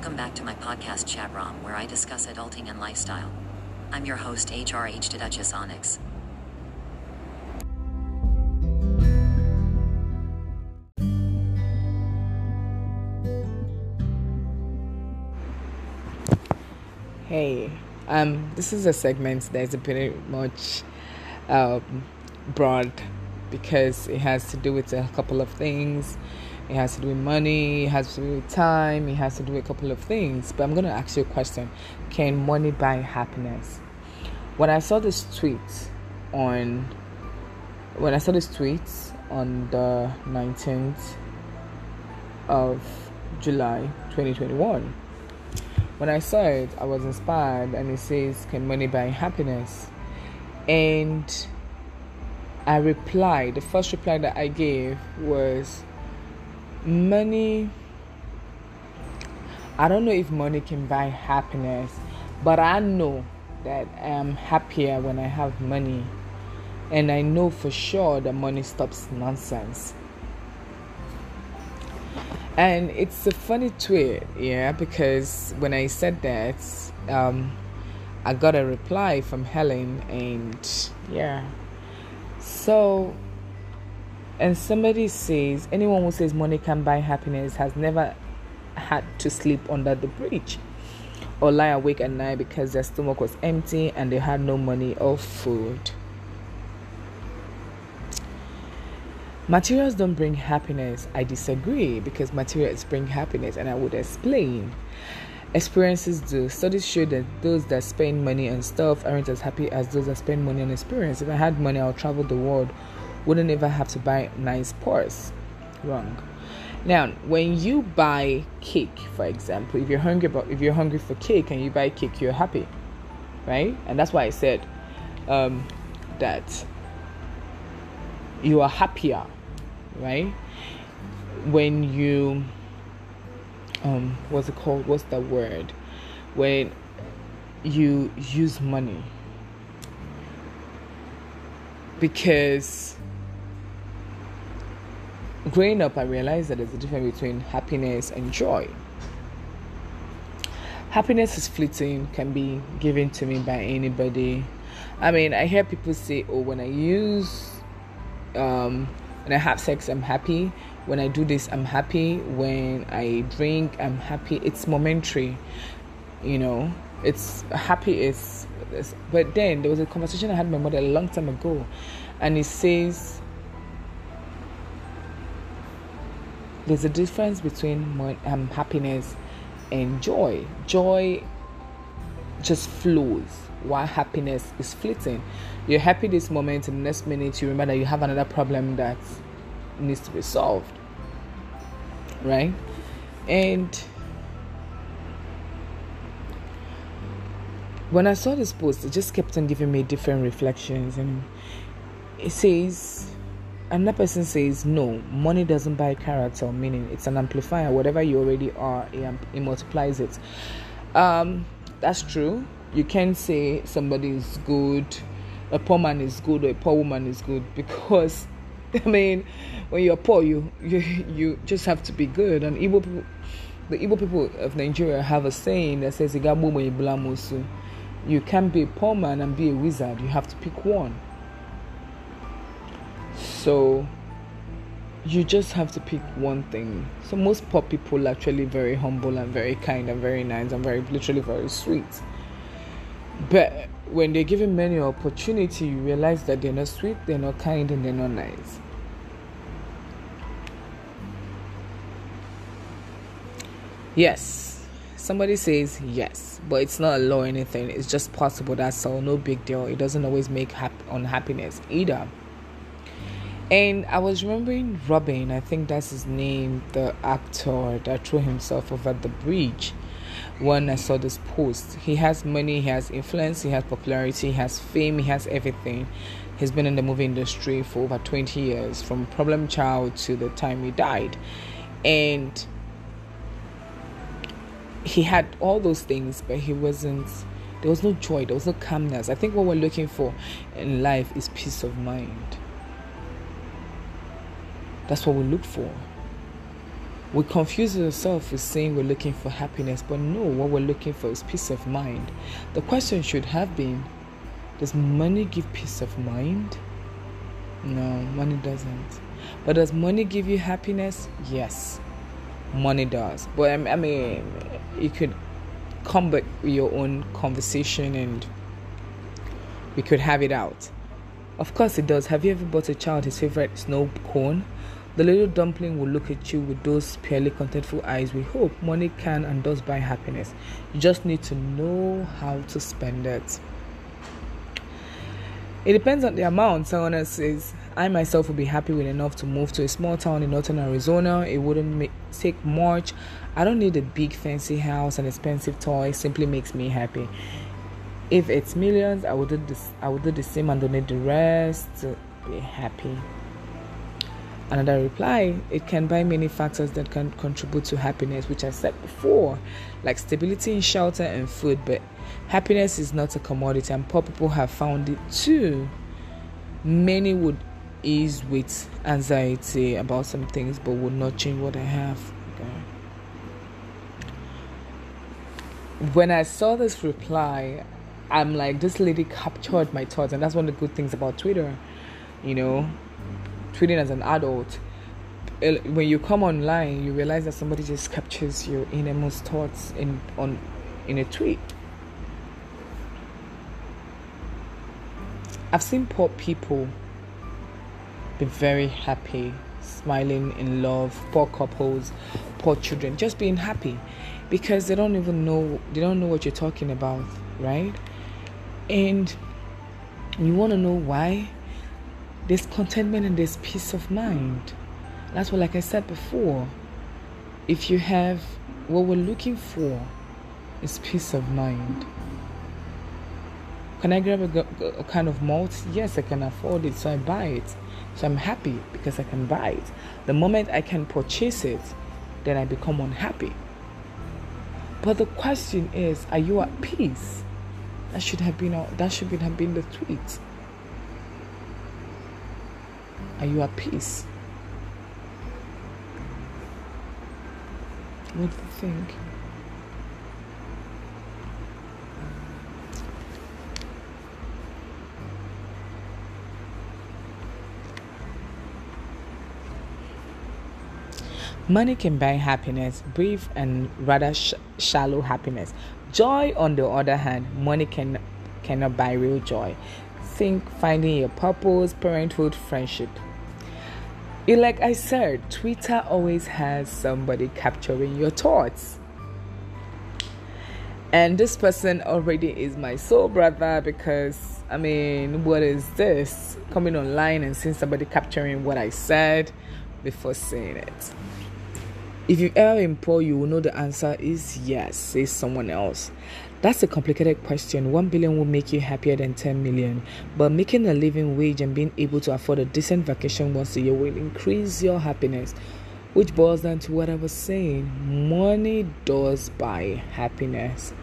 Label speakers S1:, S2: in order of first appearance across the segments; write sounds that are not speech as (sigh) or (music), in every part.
S1: Welcome back to my podcast Chat Rom, where I discuss adulting and lifestyle. I'm your host, HRH to Duchess Onyx.
S2: Hey, um, this is a segment that is pretty much um, broad because it has to do with a couple of things. It has to do with money, it has to do with time, it has to do with a couple of things. But I'm going to ask you a question Can money buy happiness? When I saw this tweet on when I saw this tweet on the 19th of July 2021 when I saw it, I was inspired, and it says, Can money buy happiness? And I replied, the first reply that I gave was, Money. I don't know if money can buy happiness, but I know that I am happier when I have money. And I know for sure that money stops nonsense. And it's a funny tweet, yeah, because when I said that, um, I got a reply from Helen, and yeah. So, and somebody says, anyone who says money can buy happiness has never had to sleep under the bridge or lie awake at night because their stomach was empty and they had no money or food. Materials don't bring happiness. I disagree because materials bring happiness, and I would explain. Experiences do. Studies show that those that spend money on stuff aren't as happy as those that spend money on experience. If I had money, I'll travel the world. Wouldn't ever have to buy nice purse. Wrong. Now, when you buy cake, for example, if you're hungry if you're hungry for cake and you buy cake, you're happy, right? And that's why I said um, that you are happier right? When you um what's it called? What's the word? When you use money. Because growing up I realized that there's a difference between happiness and joy. Happiness is fleeting, can be given to me by anybody. I mean, I hear people say, "Oh, when I use um, when I have sex, I'm happy. When I do this, I'm happy. When I drink, I'm happy. It's momentary, you know. It's happy is, but then there was a conversation I had with my mother a long time ago, and it says there's a difference between um, happiness and joy. Joy just flows while happiness is fleeting. You're happy this moment, and the next minute you remember that you have another problem that needs to be solved. Right? And when I saw this post, it just kept on giving me different reflections. And it says, another person says, no, money doesn't buy character, meaning it's an amplifier. Whatever you already are, it, it multiplies it. Um, that's true you can't say somebody is good, a poor man is good, or a poor woman is good (laughs) because I mean, when you're poor, you you you just have to be good. And Igbo people, the Igbo people of Nigeria have a saying that says You can't be a poor man and be a wizard. You have to pick one. So you just have to pick one thing. So most poor people are actually very humble and very kind and very nice and very literally very sweet. But when they're given many opportunity, you realize that they're not sweet, they're not kind, and they're not nice. Yes, somebody says yes, but it's not a law or anything. It's just possible. That's all. No big deal. It doesn't always make hap- unhappiness either. And I was remembering Robin, I think that's his name, the actor that threw himself over the bridge when I saw this post. He has money, he has influence, he has popularity, he has fame, he has everything. He's been in the movie industry for over 20 years, from Problem Child to the time he died. And he had all those things, but he wasn't, there was no joy, there was no calmness. I think what we're looking for in life is peace of mind. That's what we look for. We confuse ourselves with saying we're looking for happiness, but no, what we're looking for is peace of mind. The question should have been Does money give peace of mind? No, money doesn't. But does money give you happiness? Yes, money does. But um, I mean, you could come back with your own conversation and we could have it out. Of course, it does. Have you ever bought a child his favorite snow cone? The little dumpling will look at you with those purely contentful eyes. We hope money can and does buy happiness. You just need to know how to spend it. It depends on the amount. Someone else says, I myself would be happy with enough to move to a small town in northern Arizona. It wouldn't make, take much. I don't need a big fancy house and expensive toys. Simply makes me happy. If it's millions, I would do this. I would do the same and donate the rest to be happy. Another reply, it can buy many factors that can contribute to happiness, which I said before, like stability in shelter and food. But happiness is not a commodity, and poor people have found it too. Many would ease with anxiety about some things, but would not change what I have. Okay. When I saw this reply, I'm like, this lady captured my thoughts, and that's one of the good things about Twitter. You know, tweeting as an adult, when you come online, you realize that somebody just captures your innermost thoughts in on in a tweet. I've seen poor people be very happy, smiling in love, poor couples, poor children, just being happy because they don't even know they don't know what you're talking about, right? And you want to know why? There's contentment and there's peace of mind. That's what, like I said before, if you have what we're looking for is peace of mind. Can I grab a, a, kind of malt? Yes, I can afford it, so I buy it. So I'm happy because I can buy it. The moment I can purchase it, then I become unhappy. But the question is, are you at peace? That should have been that should have been the tweet. Are you at peace? What do you think? Money can buy happiness, brief and rather sh- shallow happiness. Joy, on the other hand, money can cannot buy real joy. Think finding your purpose, parenthood, friendship. Like I said, Twitter always has somebody capturing your thoughts. And this person already is my soul brother because I mean, what is this? Coming online and seeing somebody capturing what I said before saying it. If you ever been poor, you will know the answer is yes, says someone else. That's a complicated question. 1 billion will make you happier than 10 million. But making a living wage and being able to afford a decent vacation once a year will increase your happiness. Which boils down to what I was saying money does buy happiness.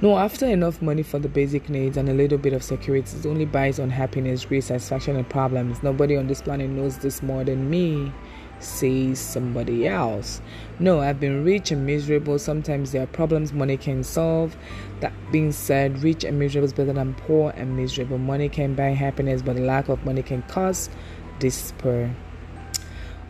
S2: No, after enough money for the basic needs and a little bit of security, it only buys on happiness, great satisfaction, and problems. Nobody on this planet knows this more than me says somebody else. No, I've been rich and miserable. Sometimes there are problems money can solve. That being said, rich and miserable is better than poor and miserable. Money can buy happiness, but the lack of money can cause despair.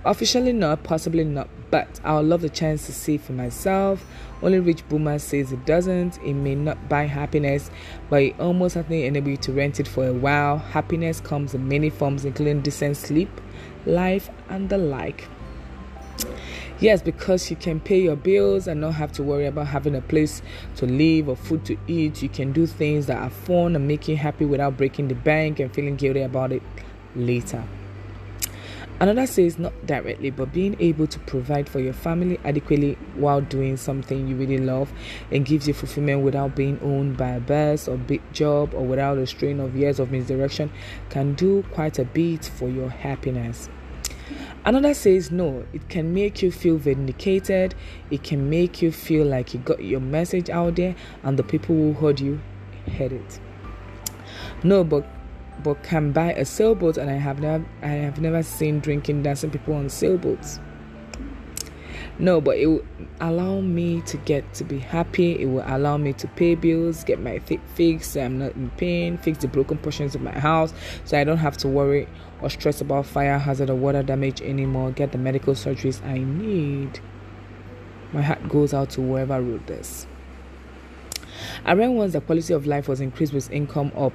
S2: Officially not, possibly not, but I would love the chance to see for myself. Only rich boomer says it doesn't. It may not buy happiness, but it almost certainly enable you to rent it for a while. Happiness comes in many forms, including decent sleep, life, and the like. Yes, because you can pay your bills and not have to worry about having a place to live or food to eat. You can do things that are fun and make you happy without breaking the bank and feeling guilty about it later. Another says not directly, but being able to provide for your family adequately while doing something you really love and gives you fulfillment without being owned by a boss or big job or without a strain of years of misdirection can do quite a bit for your happiness. Another says no, it can make you feel vindicated, it can make you feel like you got your message out there and the people who heard you heard it. No, but but can buy a sailboat and I have never I have never seen drinking dancing people on sailboats. No, but it will allow me to get to be happy. It will allow me to pay bills, get my th- fixed. I'm not in pain, fix the broken portions of my house, so I don't have to worry or stress about fire hazard or water damage anymore. Get the medical surgeries I need. My heart goes out to whoever wrote this. I read once the quality of life was increased with income up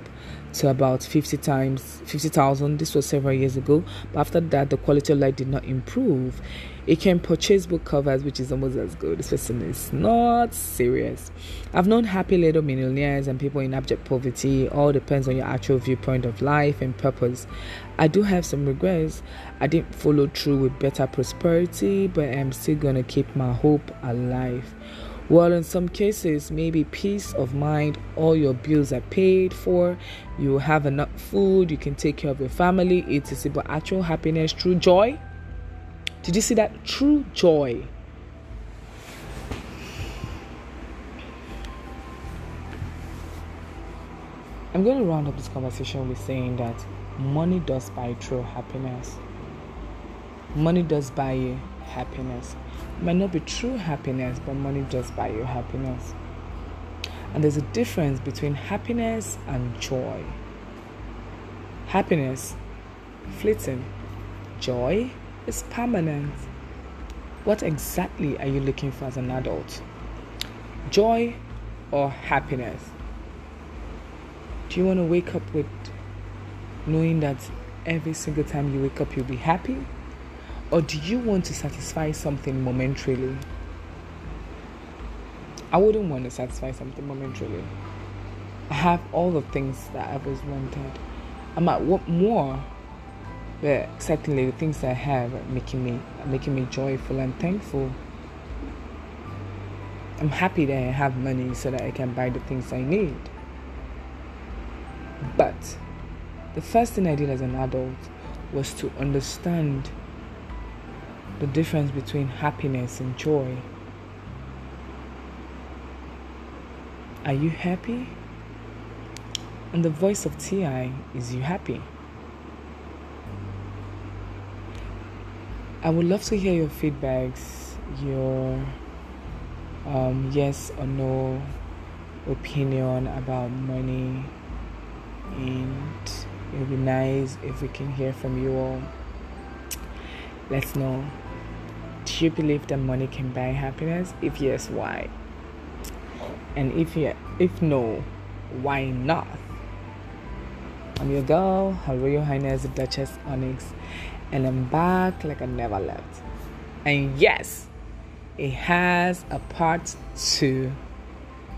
S2: to about 50 times 50,000. This was several years ago, but after that, the quality of life did not improve. It can purchase book covers, which is almost as good. This person is not serious. I've known happy little millionaires and people in abject poverty. All depends on your actual viewpoint of life and purpose. I do have some regrets. I didn't follow through with better prosperity, but I'm still gonna keep my hope alive. Well, in some cases, maybe peace of mind, all your bills are paid for, you have enough food, you can take care of your family, It is But actual happiness, true joy. Did you see that? True joy. I'm going to round up this conversation with saying that money does buy true happiness. Money does buy happiness might not be true happiness, but money does buy you happiness. And there's a difference between happiness and joy. Happiness, fleeting. Joy is permanent. What exactly are you looking for as an adult? Joy or happiness? Do you want to wake up with knowing that every single time you wake up you'll be happy? Or do you want to satisfy something momentarily? I wouldn't want to satisfy something momentarily. I have all the things that I've always wanted. I might want more, but certainly the things I have are making me making me joyful and thankful. I'm happy that I have money so that I can buy the things I need. But the first thing I did as an adult was to understand the difference between happiness and joy. Are you happy? And the voice of TI is you happy? I would love to hear your feedbacks, your um, yes or no opinion about money, and it would be nice if we can hear from you all. Let's know. Do you believe that money can buy happiness? If yes, why? And if yeah, if no, why not? I'm your girl, Her Royal Highness Duchess Onyx, and I'm back like I never left. And yes, it has a part two.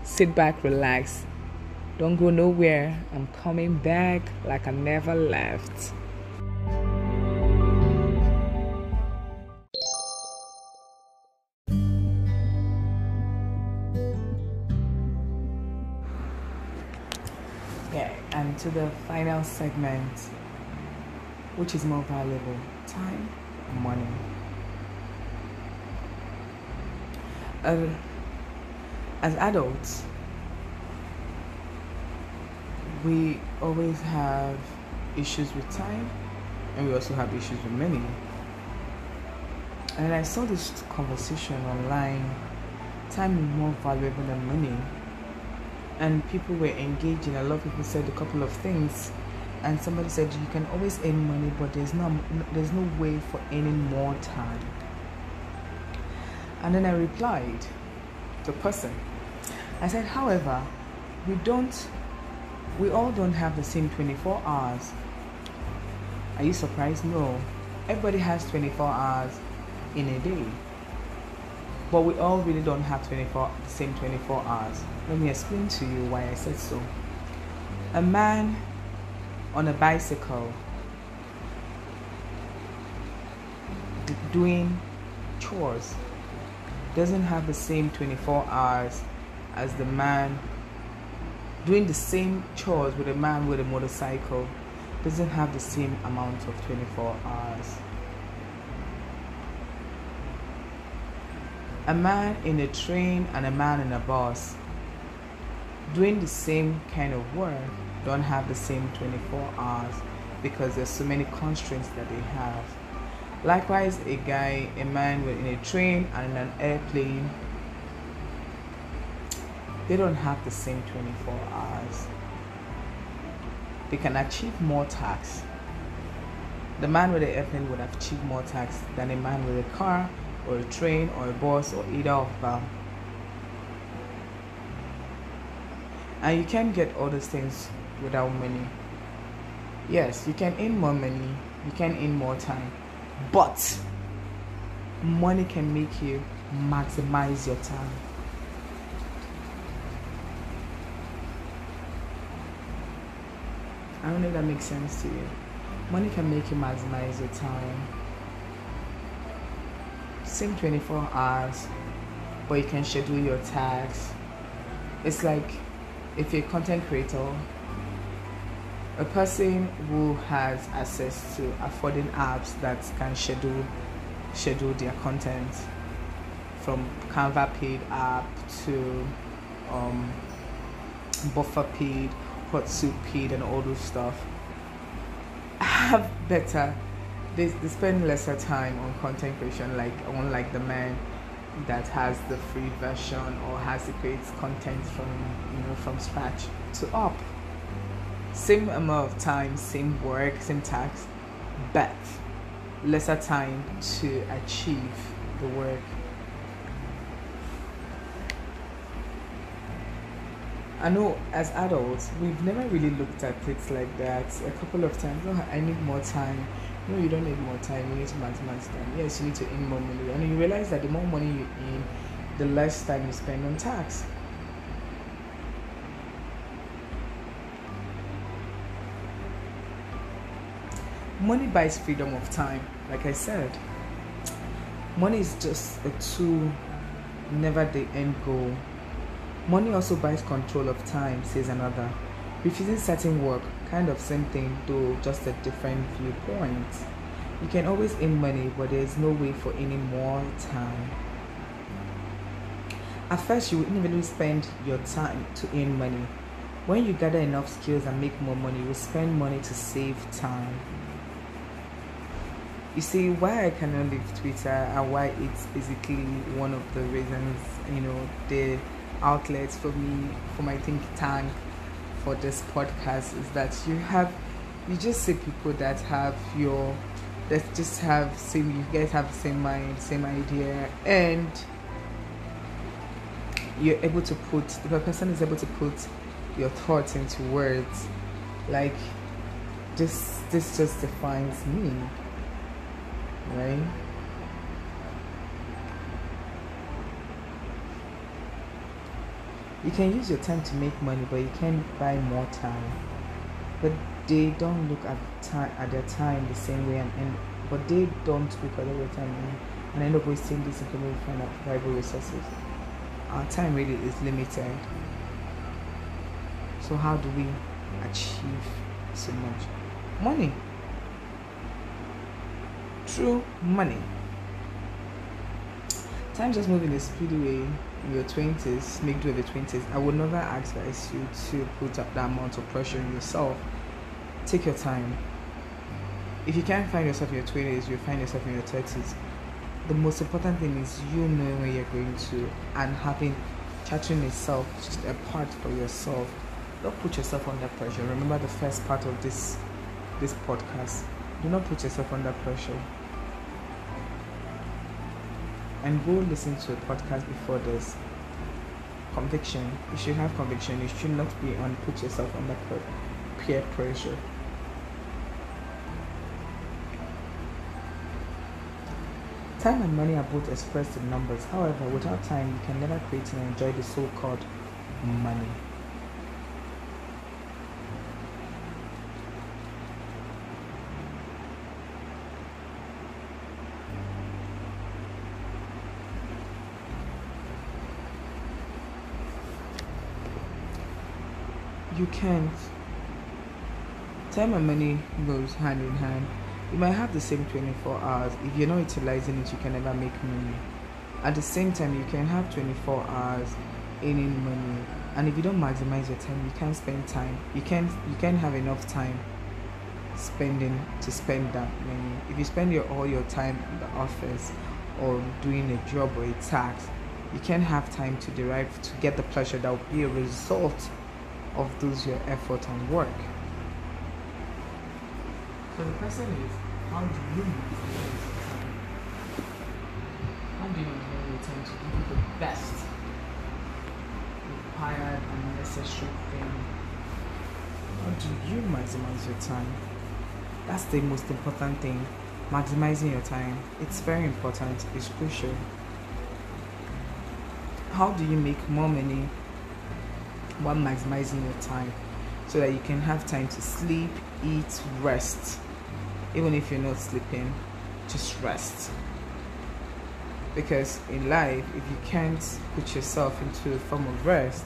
S2: Sit back, relax, don't go nowhere. I'm coming back like I never left. To the final segment, which is more valuable time or money? Uh, as adults, we always have issues with time and we also have issues with money. And I saw this conversation online time is more valuable than money and people were engaging. A lot of people said a couple of things, and somebody said you can always earn money, but there's no there's no way for earning more time. And then I replied, the person, I said, however, we don't, we all don't have the same 24 hours. Are you surprised? No, everybody has 24 hours in a day but we all really don't have 24 the same 24 hours. Let me explain to you why i said so. A man on a bicycle d- doing chores doesn't have the same 24 hours as the man doing the same chores with a man with a motorcycle doesn't have the same amount of 24 hours a man in a train and a man in a bus doing the same kind of work don't have the same 24 hours because there's so many constraints that they have Likewise, a guy, a man in a train and in an airplane, they don't have the same 24 hours. They can achieve more tax The man with the airplane would have achieved more tax than a man with a car or a train or a bus or either of them. And you can get all those things without money. Yes, you can earn more money, you can earn more time, but money can make you maximize your time. I don't know if that makes sense to you. Money can make you maximize your time. Same 24 hours, but you can schedule your tasks. It's like if you're a content creator, a person who has access to affording apps that can schedule schedule their content from Canva paid app to um, Buffer paid, Hootsuite paid, and all those stuff have better. They, they spend lesser time on content creation, like unlike the man that has the free version or has to create content from you know from scratch to up same amount of time, same work, same task, but lesser time to achieve the work. I know as adults, we've never really looked at it like that. A couple of times, oh, I need more time. No, you don't need more time. You need to maximize time. Yes, you need to earn more money. And you realize that the more money you earn, the less time you spend on tax. money buys freedom of time like i said money is just a tool never the end goal money also buys control of time says another refusing certain work kind of same thing though just a different viewpoint. You can always earn money but there is no way for any more time. At first you will even spend your time to earn money. When you gather enough skills and make more money you will spend money to save time. You see why I cannot leave Twitter and why it's basically one of the reasons, you know, the outlets for me, for my think tank, for this podcast is that you have, you just see people that have your, that just have same, you guys have the same mind, same idea, and you're able to put, the person is able to put your thoughts into words. Like, this, this just defines me right? You can use your time to make money, but you can't buy more time. But they don't look at time at their time the same way, and, and but they don't look at their time and, and end up wasting this information from valuable resources. Our time really is limited. So how do we achieve so much money? True money. Time just moving a speedy way in your 20s, make do of your 20s. I would never advise you to put up that amount of pressure on yourself. Take your time. If you can't find yourself in your 20s, you'll find yourself in your 30s. The most important thing is you knowing where you're going to and having charting yourself just a part for yourself. Don't put yourself under pressure. Remember the first part of this this podcast. Do not put yourself under pressure and go listen to a podcast before this. Conviction. You should have conviction. You should not be on put yourself under peer pressure. Time and money are both expressed in numbers. However, without time, you can never create and enjoy the so called money. You can't. Time and money goes hand in hand. You might have the same 24 hours. If you're not utilizing it, you can never make money. At the same time, you can have 24 hours earning money, and if you don't maximize your time, you can't spend time. You can't you can't have enough time spending to spend that money. If you spend your all your time in the office or doing a job or a task, you can't have time to derive to get the pleasure that will be a result of those your effort and work. So the question is, how do you maximize your time? How do you maximize your time to do the best required and necessary thing? How do you maximize your time? That's the most important thing. Maximizing your time. It's very important. It's crucial. How do you make more money while maximizing your time so that you can have time to sleep, eat, rest? Even if you're not sleeping, just rest. Because in life, if you can't put yourself into a form of rest,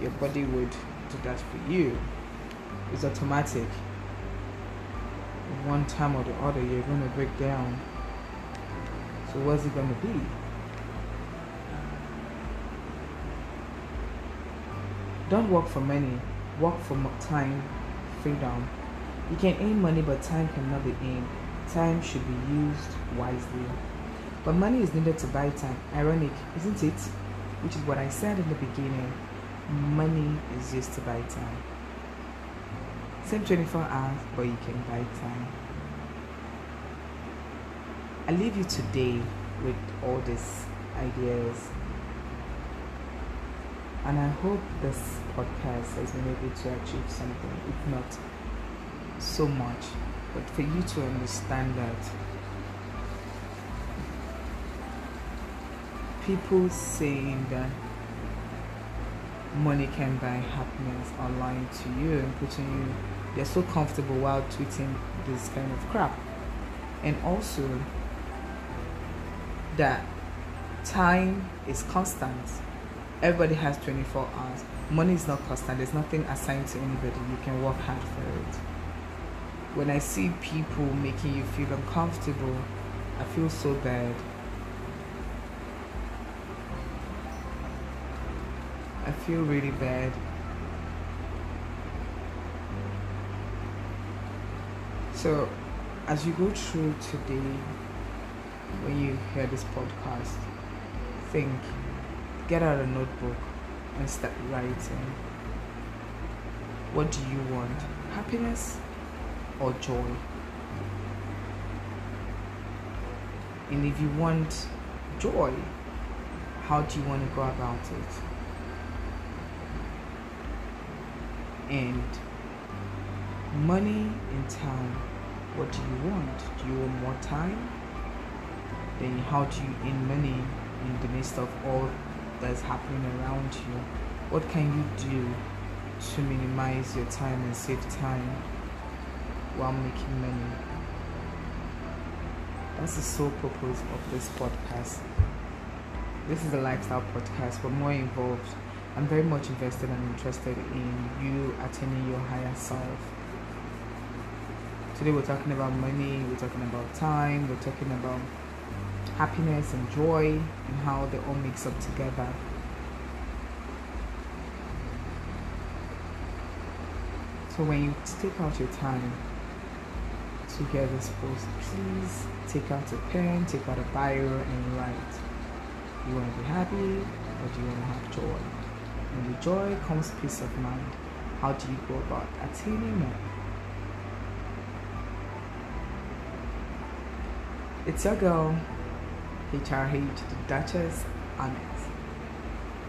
S2: your body would do that for you. It's automatic one time or the other you're going to break down. So what's it going to be? Don't work for money. Work for time, freedom. You can earn money, but time cannot be earned. Time should be used wisely. But money is needed to buy time. Ironic, isn't it? Which is what I said in the beginning. Money is used to buy time. Same 24 hours, but you can buy time. I leave you today with all these ideas. And I hope this podcast has been able to achieve something, if not so much, but for you to understand that people saying that money can buy happiness are lying to you and putting you they're so comfortable while tweeting this kind of crap. And also that time is constant everybody has 24 hours. Money is not constant. There's nothing assigned to anybody. You can work hard for it. When i see people making you feel uncomfortable i feel so bad. I feel really bad. So, as you go through today, when you hear this podcast, think, get out a notebook and start writing. What do you want? Happiness or joy? And if you want joy, how do you want to go about it? And money and time what do you want? Do you want more time? Then how do you earn money in the midst of all that's happening around you? What can you do to minimize your time and save time while making money? That's the sole purpose of this podcast. This is a lifestyle podcast, but more involved. I'm very much invested and interested in you attaining your higher self Today we're talking about money, we're talking about time, we're talking about happiness and joy and how they all mix up together. So when you take out your time to hear this post, please take out a pen, take out a bio and write. You want to be happy or do you want to have joy? And with joy comes peace of mind. How do you go about attaining that? It's your girl, HRH, to the Duchess Onyx.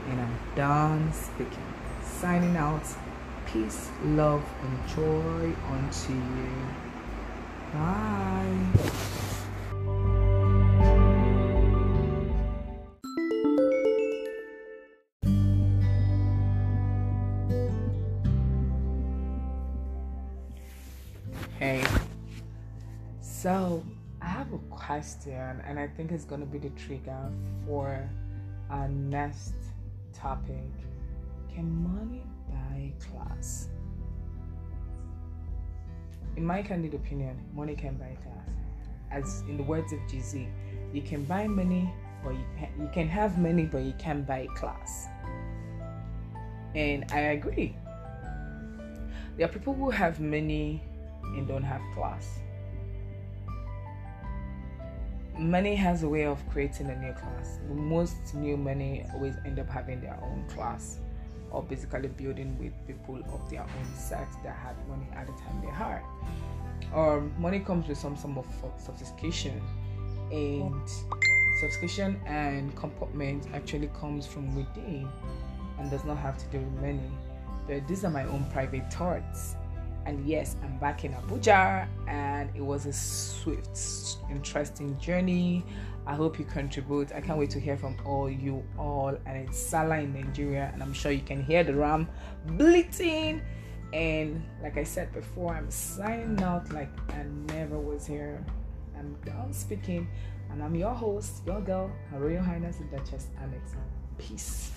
S2: And I'm done speaking. Signing out. Peace, love, and joy unto you. Bye. Hey. So, question, and I think it's going to be the trigger for our next topic. Can money buy class? In my candid opinion, money can buy class. As in the words of Jay-Z, you can buy money, but you can you can have money, but you can't buy class. And I agree. There are people who have money and don't have class. Money has a way of creating a new class. Most new money always end up having their own class or basically building with people of their own sex that had money at the time they had. Or um, money comes with some form of sophistication and sophistication and comportment actually comes from within and does not have to do with money. But these are my own private thoughts. And yes, I'm back in Abuja, and it was a swift, interesting journey. I hope you contribute. I can't wait to hear from all you all. And it's Sallah in Nigeria, and I'm sure you can hear the ram bleating. And like I said before, I'm signing out like I never was here. I'm done speaking, and I'm your host, your girl, Her Royal Highness the Duchess Onyx. Peace.